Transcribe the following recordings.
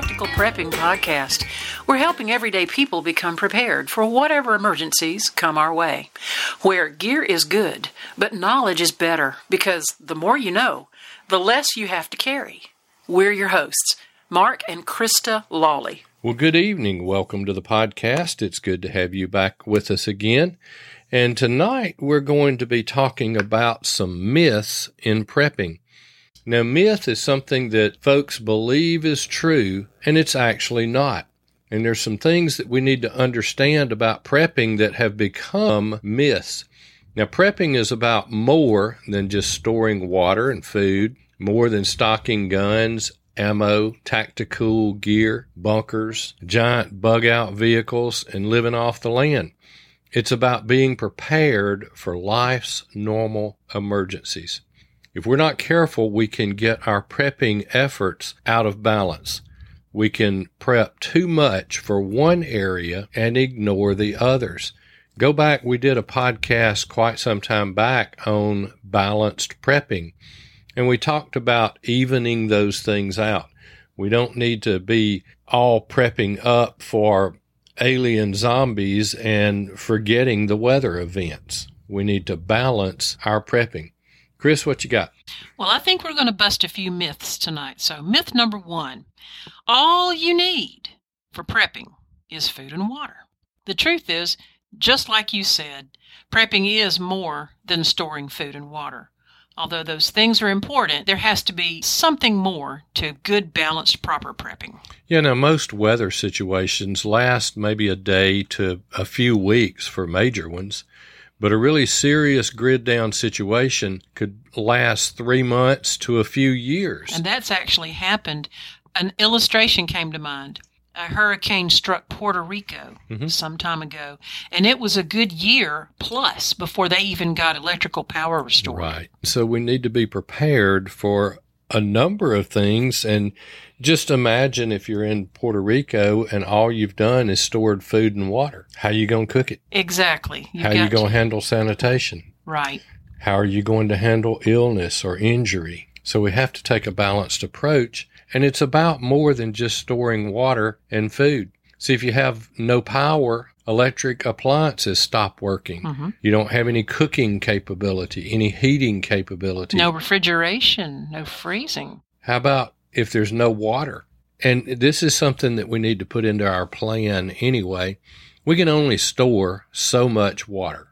Practical Prepping Podcast. We're helping everyday people become prepared for whatever emergencies come our way. Where gear is good, but knowledge is better because the more you know, the less you have to carry. We're your hosts, Mark and Krista Lawley. Well, good evening. Welcome to the podcast. It's good to have you back with us again. And tonight we're going to be talking about some myths in prepping. Now, myth is something that folks believe is true, and it's actually not. And there's some things that we need to understand about prepping that have become myths. Now, prepping is about more than just storing water and food, more than stocking guns, ammo, tactical gear, bunkers, giant bug out vehicles, and living off the land. It's about being prepared for life's normal emergencies. If we're not careful, we can get our prepping efforts out of balance. We can prep too much for one area and ignore the others. Go back, we did a podcast quite some time back on balanced prepping, and we talked about evening those things out. We don't need to be all prepping up for alien zombies and forgetting the weather events. We need to balance our prepping. Chris, what you got? Well, I think we're going to bust a few myths tonight. So, myth number one all you need for prepping is food and water. The truth is, just like you said, prepping is more than storing food and water. Although those things are important, there has to be something more to good, balanced, proper prepping. Yeah, now most weather situations last maybe a day to a few weeks for major ones. But a really serious grid down situation could last three months to a few years. And that's actually happened. An illustration came to mind. A hurricane struck Puerto Rico mm-hmm. some time ago, and it was a good year plus before they even got electrical power restored. Right. So we need to be prepared for a number of things. And just imagine if you're in Puerto Rico and all you've done is stored food and water. How are you going to cook it? Exactly. You've How are you going to handle sanitation? Right. How are you going to handle illness or injury? So we have to take a balanced approach. And it's about more than just storing water and food. See, if you have no power, electric appliances stop working. Mm-hmm. You don't have any cooking capability, any heating capability. No refrigeration, no freezing. How about if there's no water? And this is something that we need to put into our plan anyway. We can only store so much water.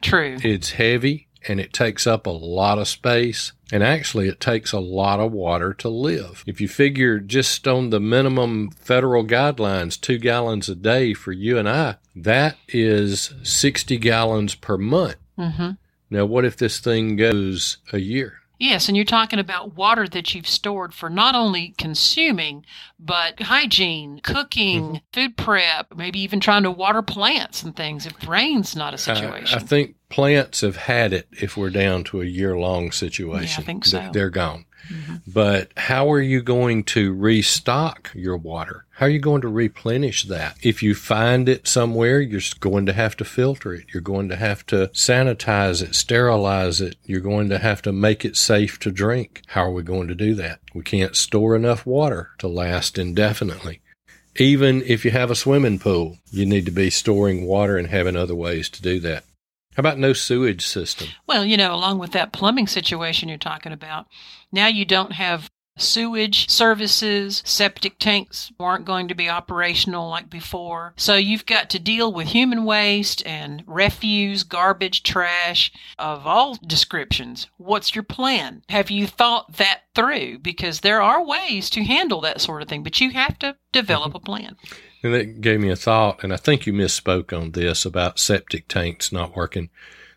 True. It's heavy and it takes up a lot of space. And actually, it takes a lot of water to live. If you figure just on the minimum federal guidelines, two gallons a day for you and I, that is 60 gallons per month. Mm-hmm. Now, what if this thing goes a year? Yes, and you're talking about water that you've stored for not only consuming, but hygiene, cooking, mm-hmm. food prep, maybe even trying to water plants and things if rain's not a situation. I, I think plants have had it if we're down to a year long situation. Yeah, I think so. They're gone. Mm-hmm. But how are you going to restock your water? How are you going to replenish that? If you find it somewhere, you're going to have to filter it. You're going to have to sanitize it, sterilize it. You're going to have to make it safe to drink. How are we going to do that? We can't store enough water to last indefinitely. Even if you have a swimming pool, you need to be storing water and having other ways to do that. How about no sewage system? Well, you know, along with that plumbing situation you're talking about, now you don't have sewage services, septic tanks aren't going to be operational like before. So you've got to deal with human waste and refuse, garbage, trash of all descriptions. What's your plan? Have you thought that through? Because there are ways to handle that sort of thing, but you have to develop a plan. And that gave me a thought, and I think you misspoke on this about septic tanks not working.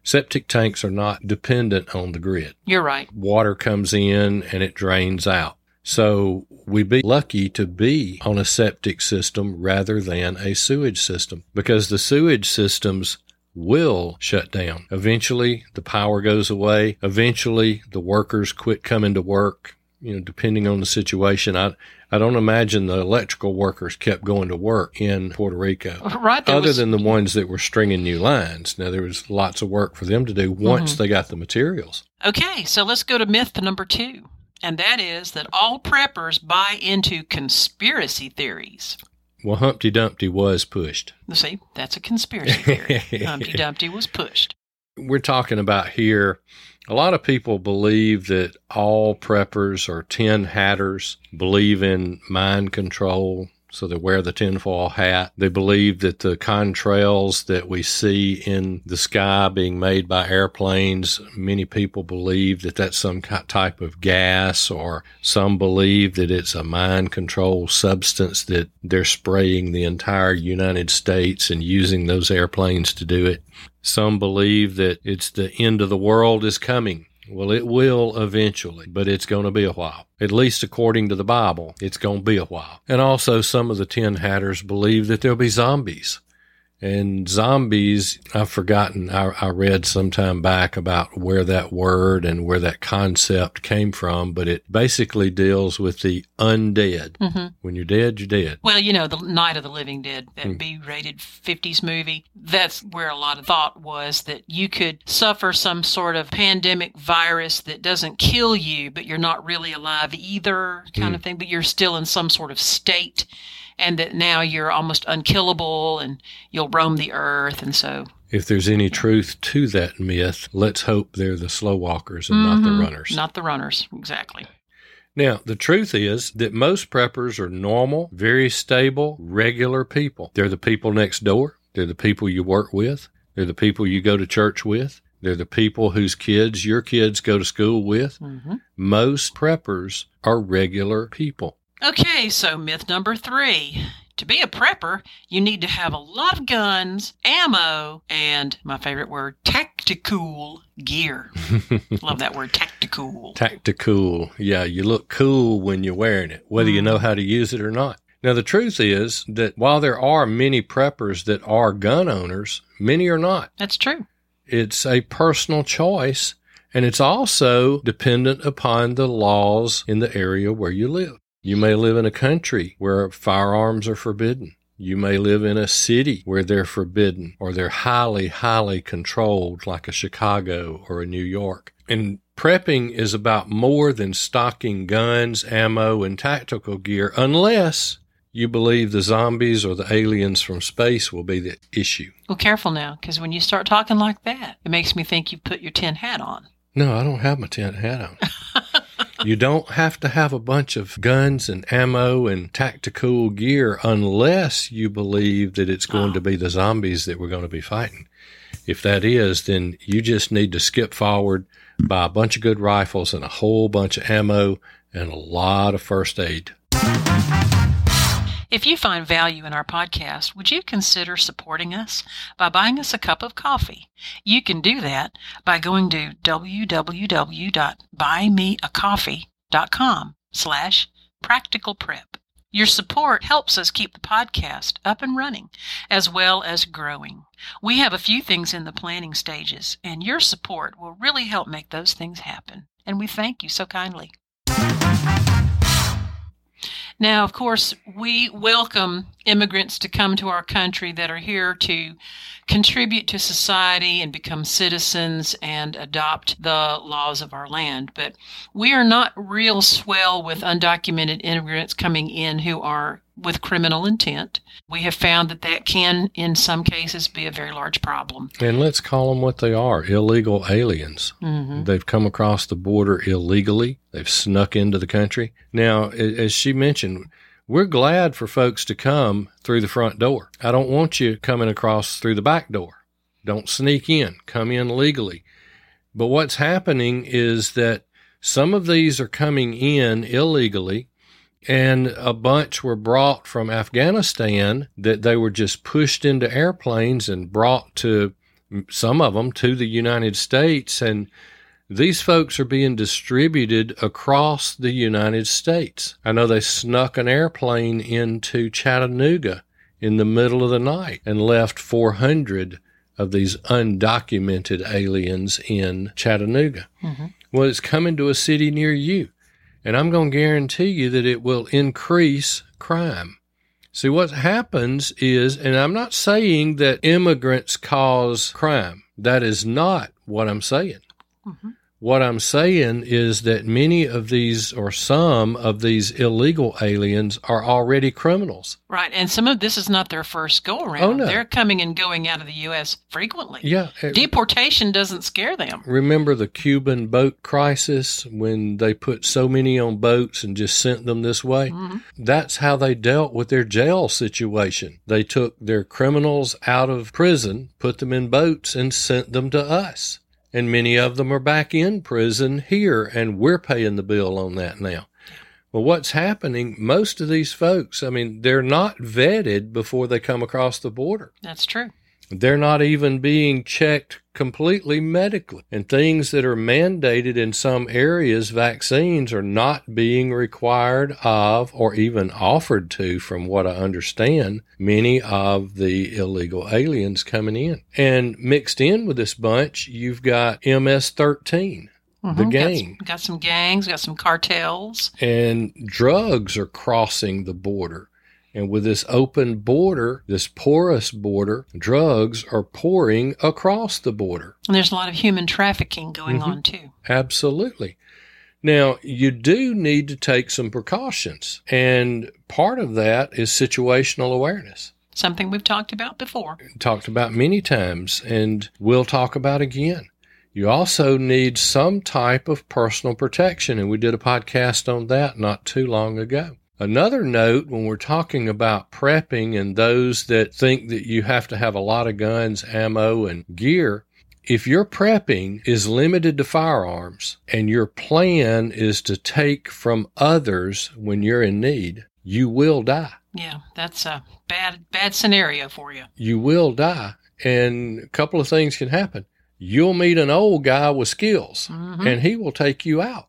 Septic tanks are not dependent on the grid. You're right. Water comes in and it drains out. So we'd be lucky to be on a septic system rather than a sewage system because the sewage systems will shut down. Eventually the power goes away. Eventually the workers quit coming to work. You know, depending on the situation, I, I don't imagine the electrical workers kept going to work in Puerto Rico. Right. Other was... than the ones that were stringing new lines. Now, there was lots of work for them to do once mm-hmm. they got the materials. Okay, so let's go to myth number two. And that is that all preppers buy into conspiracy theories. Well, Humpty Dumpty was pushed. See, that's a conspiracy theory. Humpty Dumpty was pushed. We're talking about here. A lot of people believe that all preppers or tin hatters believe in mind control, so they wear the tinfoil hat. They believe that the contrails that we see in the sky being made by airplanes, many people believe that that's some type of gas, or some believe that it's a mind control substance that they're spraying the entire United States and using those airplanes to do it. Some believe that it's the end of the world is coming well, it will eventually, but it's going to be a while. At least according to the Bible, it's going to be a while. And also, some of the Tin Hatters believe that there'll be zombies. And zombies, I've forgotten, I, I, read some time back about where that word and where that concept came from, but it basically deals with the undead. Mm-hmm. When you're dead, you're dead. Well, you know, the Night of the Living Dead, that mm. B rated 50s movie, that's where a lot of thought was that you could suffer some sort of pandemic virus that doesn't kill you, but you're not really alive either, kind mm. of thing, but you're still in some sort of state and that now you're almost unkillable and you'll roam the earth. And so. If there's any truth to that myth, let's hope they're the slow walkers and mm-hmm. not the mm-hmm. runners. Not the runners, exactly. Now, the truth is that most preppers are normal, very stable, regular people. They're the people next door. They're the people you work with. They're the people you go to church with. They're the people whose kids your kids go to school with. Mm-hmm. Most preppers are regular people. Okay, so myth number three. To be a prepper, you need to have a lot of guns, ammo, and my favorite word, tactical gear. Love that word, tactical. Tactical. Yeah, you look cool when you're wearing it, whether mm. you know how to use it or not. Now, the truth is that while there are many preppers that are gun owners, many are not. That's true. It's a personal choice, and it's also dependent upon the laws in the area where you live. You may live in a country where firearms are forbidden. You may live in a city where they're forbidden or they're highly, highly controlled, like a Chicago or a New York. And prepping is about more than stocking guns, ammo, and tactical gear, unless you believe the zombies or the aliens from space will be the issue. Well, careful now, because when you start talking like that, it makes me think you put your tin hat on. No, I don't have my tin hat on. you don't have to have a bunch of guns and ammo and tactical gear unless you believe that it's going to be the zombies that we're going to be fighting. If that is, then you just need to skip forward, buy a bunch of good rifles and a whole bunch of ammo and a lot of first aid. If you find value in our podcast, would you consider supporting us by buying us a cup of coffee? You can do that by going to www.buymeacoffee.com slash practical prep. Your support helps us keep the podcast up and running, as well as growing. We have a few things in the planning stages, and your support will really help make those things happen. And we thank you so kindly. Now, of course, we welcome immigrants to come to our country that are here to contribute to society and become citizens and adopt the laws of our land. But we are not real swell with undocumented immigrants coming in who are with criminal intent. We have found that that can, in some cases, be a very large problem. And let's call them what they are illegal aliens. Mm-hmm. They've come across the border illegally, they've snuck into the country. Now, as she mentioned, we're glad for folks to come through the front door. I don't want you coming across through the back door. Don't sneak in, come in legally. But what's happening is that some of these are coming in illegally and a bunch were brought from Afghanistan that they were just pushed into airplanes and brought to some of them to the United States and these folks are being distributed across the United States. I know they snuck an airplane into Chattanooga in the middle of the night and left 400 of these undocumented aliens in Chattanooga. Mm-hmm. Well, it's coming to a city near you. And I'm going to guarantee you that it will increase crime. See, what happens is, and I'm not saying that immigrants cause crime. That is not what I'm saying. Mm-hmm. What I'm saying is that many of these or some of these illegal aliens are already criminals. Right. And some of this is not their first go around. Oh, no. They're coming and going out of the U.S. frequently. Yeah. uh, Deportation doesn't scare them. Remember the Cuban boat crisis when they put so many on boats and just sent them this way? Mhm. That's how they dealt with their jail situation. They took their criminals out of prison, put them in boats, and sent them to us. And many of them are back in prison here, and we're paying the bill on that now. Well, what's happening? Most of these folks, I mean, they're not vetted before they come across the border. That's true. They're not even being checked completely medically. And things that are mandated in some areas, vaccines, are not being required of or even offered to, from what I understand, many of the illegal aliens coming in. And mixed in with this bunch, you've got MS 13. The Mhm. Got gang. some- Got some gangs, got some cartels. and drugs are crossing the border. And with this open border, this porous border, drugs are pouring across the border. And there's a lot of human trafficking going Mhm. on too. Absolutely. Now, you do need to take some precautions. And part of that is situational awareness. Something we've talked about before. Talked about many times, and we'll talk about again. You also need some type of personal protection, and we did a podcast on that not too long ago. Another note when we're talking about prepping and those that think that you have to have a lot of guns, ammo, and gear, if your prepping is limited to firearms and your plan is to take from others when you're in need, you will die. Yeah, that's a bad bad scenario for you. You will die. And a couple of things can happen. You'll meet an old guy with skills Mhm. and he will take you out.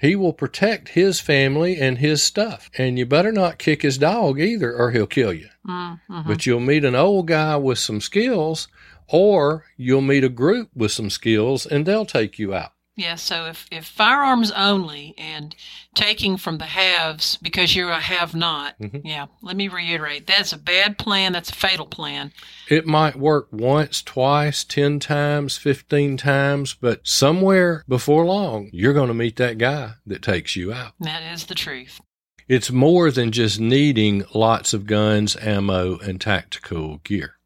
He will protect his family and his stuff. And you better not kick his dog either or he'll kill you. Mhm. But you'll meet an old guy with some skills or you'll meet a group with some skills and they'll take you out. Yeah, so if, if firearms only and taking from the haves because you're a have not, Mhm. yeah, let me reiterate that's a bad plan. That's a fatal plan. It might work once, twice, 10 times, 15 times, but somewhere before long, you're going to meet that guy that takes you out. That is the truth. It's more than just needing lots of guns, ammo, and tactical gear.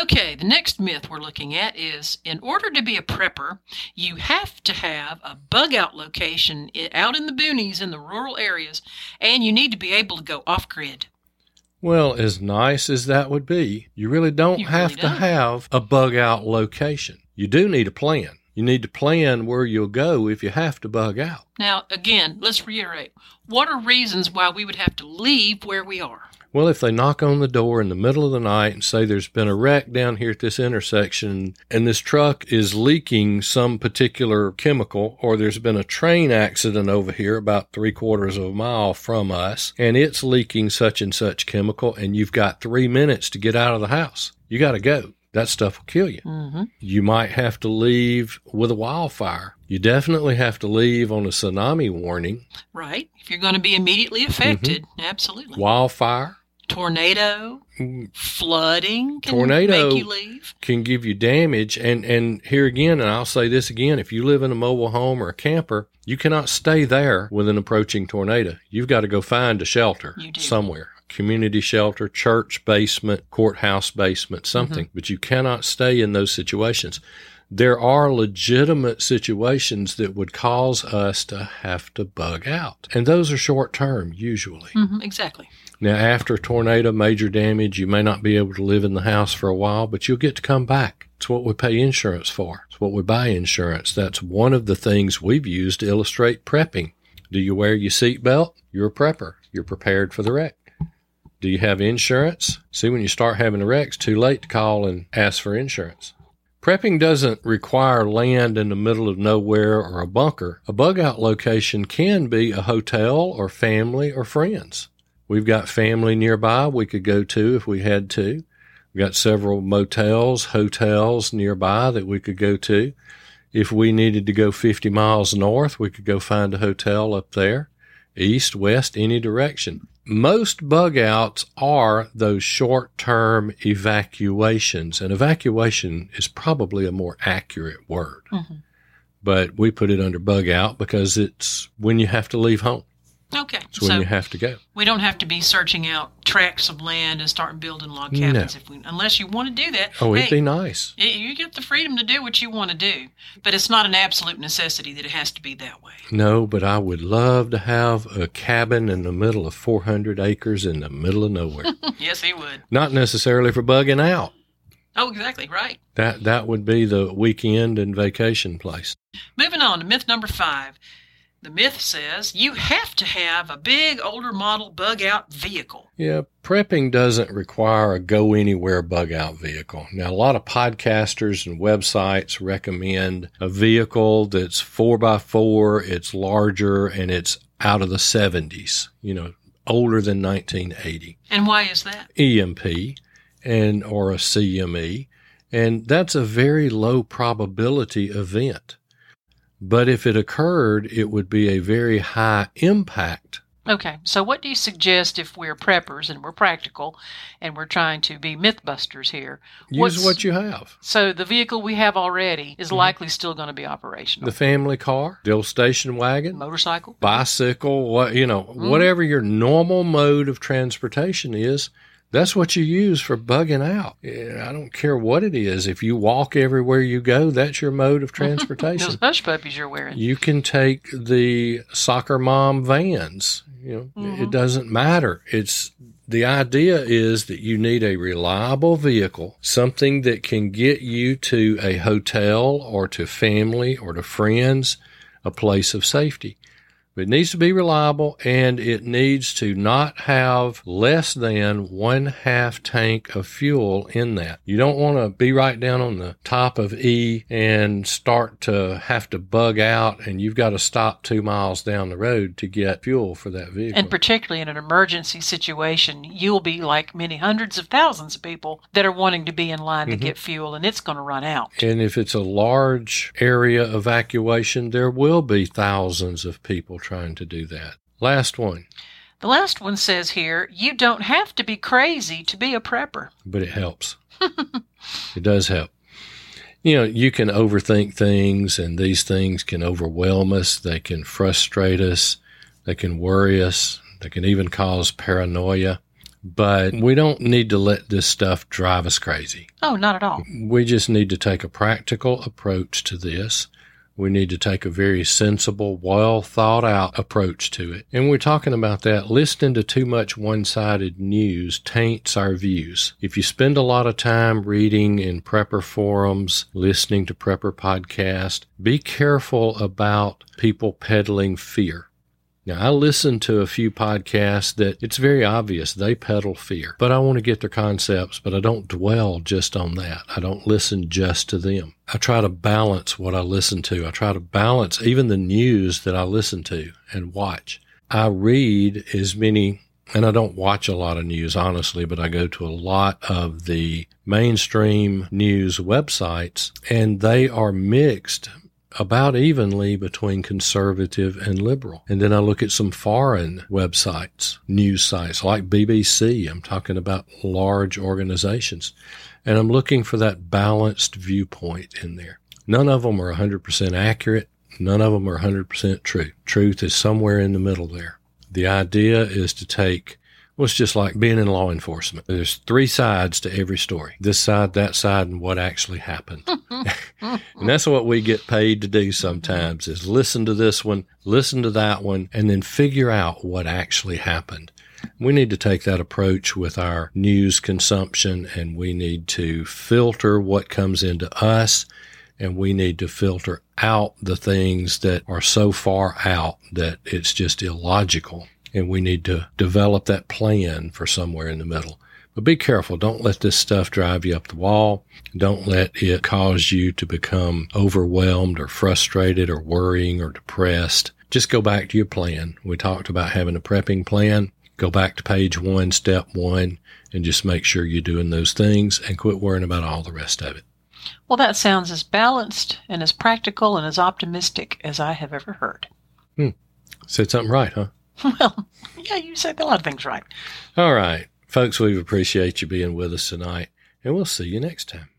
Okay, the next myth we're looking at is in order to be a prepper, you have to have a bug out location out in the boonies in the rural areas, and you need to be able to go off grid. Well, as nice as that would be, you really don't You have really to don't. have a bug out location. You do need a plan. You need to plan where you'll go if you have to bug out. Now, again, let's reiterate what are reasons why we would have to leave where we are? Well, if they knock on the door in the middle of the night and say there's been a wreck down here at this intersection and this truck is leaking some particular chemical, or there's been a train accident over here about three quarters of a mile from us and it's leaking such and such chemical, and you've got three minutes to get out of the house, you got to go. That stuff will kill you. Mm-hmm. You might have to leave with a wildfire. You definitely have to leave on a tsunami warning. Right? If you're going to be immediately affected, Mm-hmm. absolutely. Wildfire. Tornado, Mm, flooding can Tornado. make you leave. can give you damage. And and here again and I'll say this again if you live in a mobile home or a camper you cannot stay there with an approaching tornado. You've got to go find a shelter somewhere community shelter church basement courthouse basement something. But you cannot stay in those situations. There are legitimate situations that would cause us to have to bug out. And those are short term usually. Hmm exactly. Now, after a tornado, major damage, you may not be able to live in the house for a while, but you'll get to come back. It's what we pay insurance for. It's what we buy insurance. That's one of the things we've used to illustrate prepping. Do you wear your seatbelt? You're a prepper. You're prepared for the wreck. Do you have insurance? See, when you start having a wreck, it's too late to call and ask for insurance. Prepping doesn't require land in the middle of nowhere or a bunker. A bug out location can be a hotel or family or friends. We've got family nearby we could go to if we had to. We've got several motels, hotels nearby that we could go to. If we needed to go 50 miles north, we could go find a hotel up there, east, west, any direction. Most bug outs are those short term evacuations, and evacuation is probably a more accurate word. Mhm. but we put it under bug out because it's when you have to leave home. Okay. It's when so you have to go. we don't have to be searching out tracts of land and starting building log cabins if we, unless you want to do that. Oh, it'd be nice. you get the freedom to do what you want to do, but it's not an absolute necessity that it has to be that way. No, but I would love to have a cabin in the middle of 400 acres in the middle of nowhere. yes, he would. Not necessarily for bugging out. Oh, exactly right. That that would be the weekend and vacation place. Moving on to myth number five. The myth says you have to have a big older model bug out vehicle. Yeah, prepping doesn't require a go anywhere bug out vehicle. Now, a lot of podcasters and websites recommend a vehicle that's four by four, it's larger, and it's out of the 70s, you know, older than 1980. And why is that? EMP and or a CME, and that's a very low probability event. But if it occurred, it would be a very high impact. Okay, so what do you suggest if we're preppers and we're practical and we're trying to be mythbusters here? Use What's- what you have. So the vehicle we have already is mm-hmm. likely still going to be operational. The family car, the old station wagon, motorcycle? bicycle, what you know, whatever mm-hmm. your normal mode of transportation is, that's what you use for bugging out. Yeah, I don't care what it is. If you walk everywhere you go, that's your mode of transportation. Those hush puppies you're wearing. you can take the soccer mom vans. You know, it mm-hmm. doesn't matter. It's the idea is that you need a reliable vehicle, something that can get you to a hotel or to family or to friends, a place of safety. It needs to be reliable and it needs to not have less than one half tank of fuel in that. You don't want to be right down on the top of E and start to have to bug out and you've got to stop two miles down the road to get fuel for that vehicle. And particularly in an emergency situation, you'll be like many hundreds of thousands of people that are wanting to be in line Mm-hmm. to get fuel, and it's going to run out. And if it's a large area evacuation, there will be thousands of people trying to do that. Last one, The last one says here you don't have to be crazy to be a prepper. but it helps. it does help. You know, you can overthink things, and these things can overwhelm us. They can frustrate us. They can worry us. They can even cause paranoia. But we don't need to let this stuff drive us crazy. Oh, not at all. We just need to take a practical approach to this. We need to take a very sensible, well thought out approach to it. And we're talking about that. Listening to too much one sided news taints our views. If you spend a lot of time reading in prepper forums, listening to prepper podcasts, be careful about people peddling fear. Now, I listen to a few podcasts that it's very obvious they peddle fear, but I want to get their concepts, but I don't dwell just on that. I don't listen just to them. I try to balance what I listen to. I try to balance even the news that I listen to and watch. I read as many, and I don't watch a lot of news, honestly, but I go to a lot of the mainstream news websites, and they are mixed about evenly between conservative and liberal. And then I look at some foreign websites, news sites like BBC. I'm talking about large organizations. And I'm looking for that balanced viewpoint in there. None of them are 100% accurate. None of them are 100% true. Truth is somewhere in the middle there. The idea is to take well, it's just like being in law enforcement. There's three sides to every story this side, that side, and what actually happened. and that's what we get paid to do sometimes is listen to this one, listen to that one, and then figure out what actually happened. We need to take that approach with our news consumption and we need to filter what comes into us and we need to filter out the things that are so far out that it's just illogical. And we need to develop that plan for somewhere in the middle. But be careful. Don't let this stuff drive you up the wall. Don't let it cause you to become overwhelmed or frustrated or worrying or depressed. Just go back to your plan. We talked about having a prepping plan. Go back to page one, step one, and just make sure you're doing those things and quit worrying about all the rest of it. Well, that sounds as balanced and as practical and as optimistic as I have ever heard. Hmm. Said something right, huh? Well, yeah, you said a lot of things right. All right. Folks, we appreciate you being with us tonight, and we'll see you next time.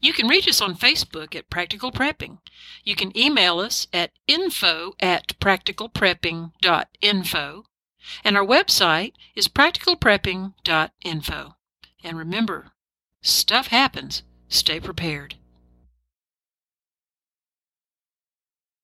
You can reach us on Facebook at Practical Prepping. You can email us at info at practicalprepping.info. And our website is practicalprepping.info. And remember, stuff happens. Stay prepared.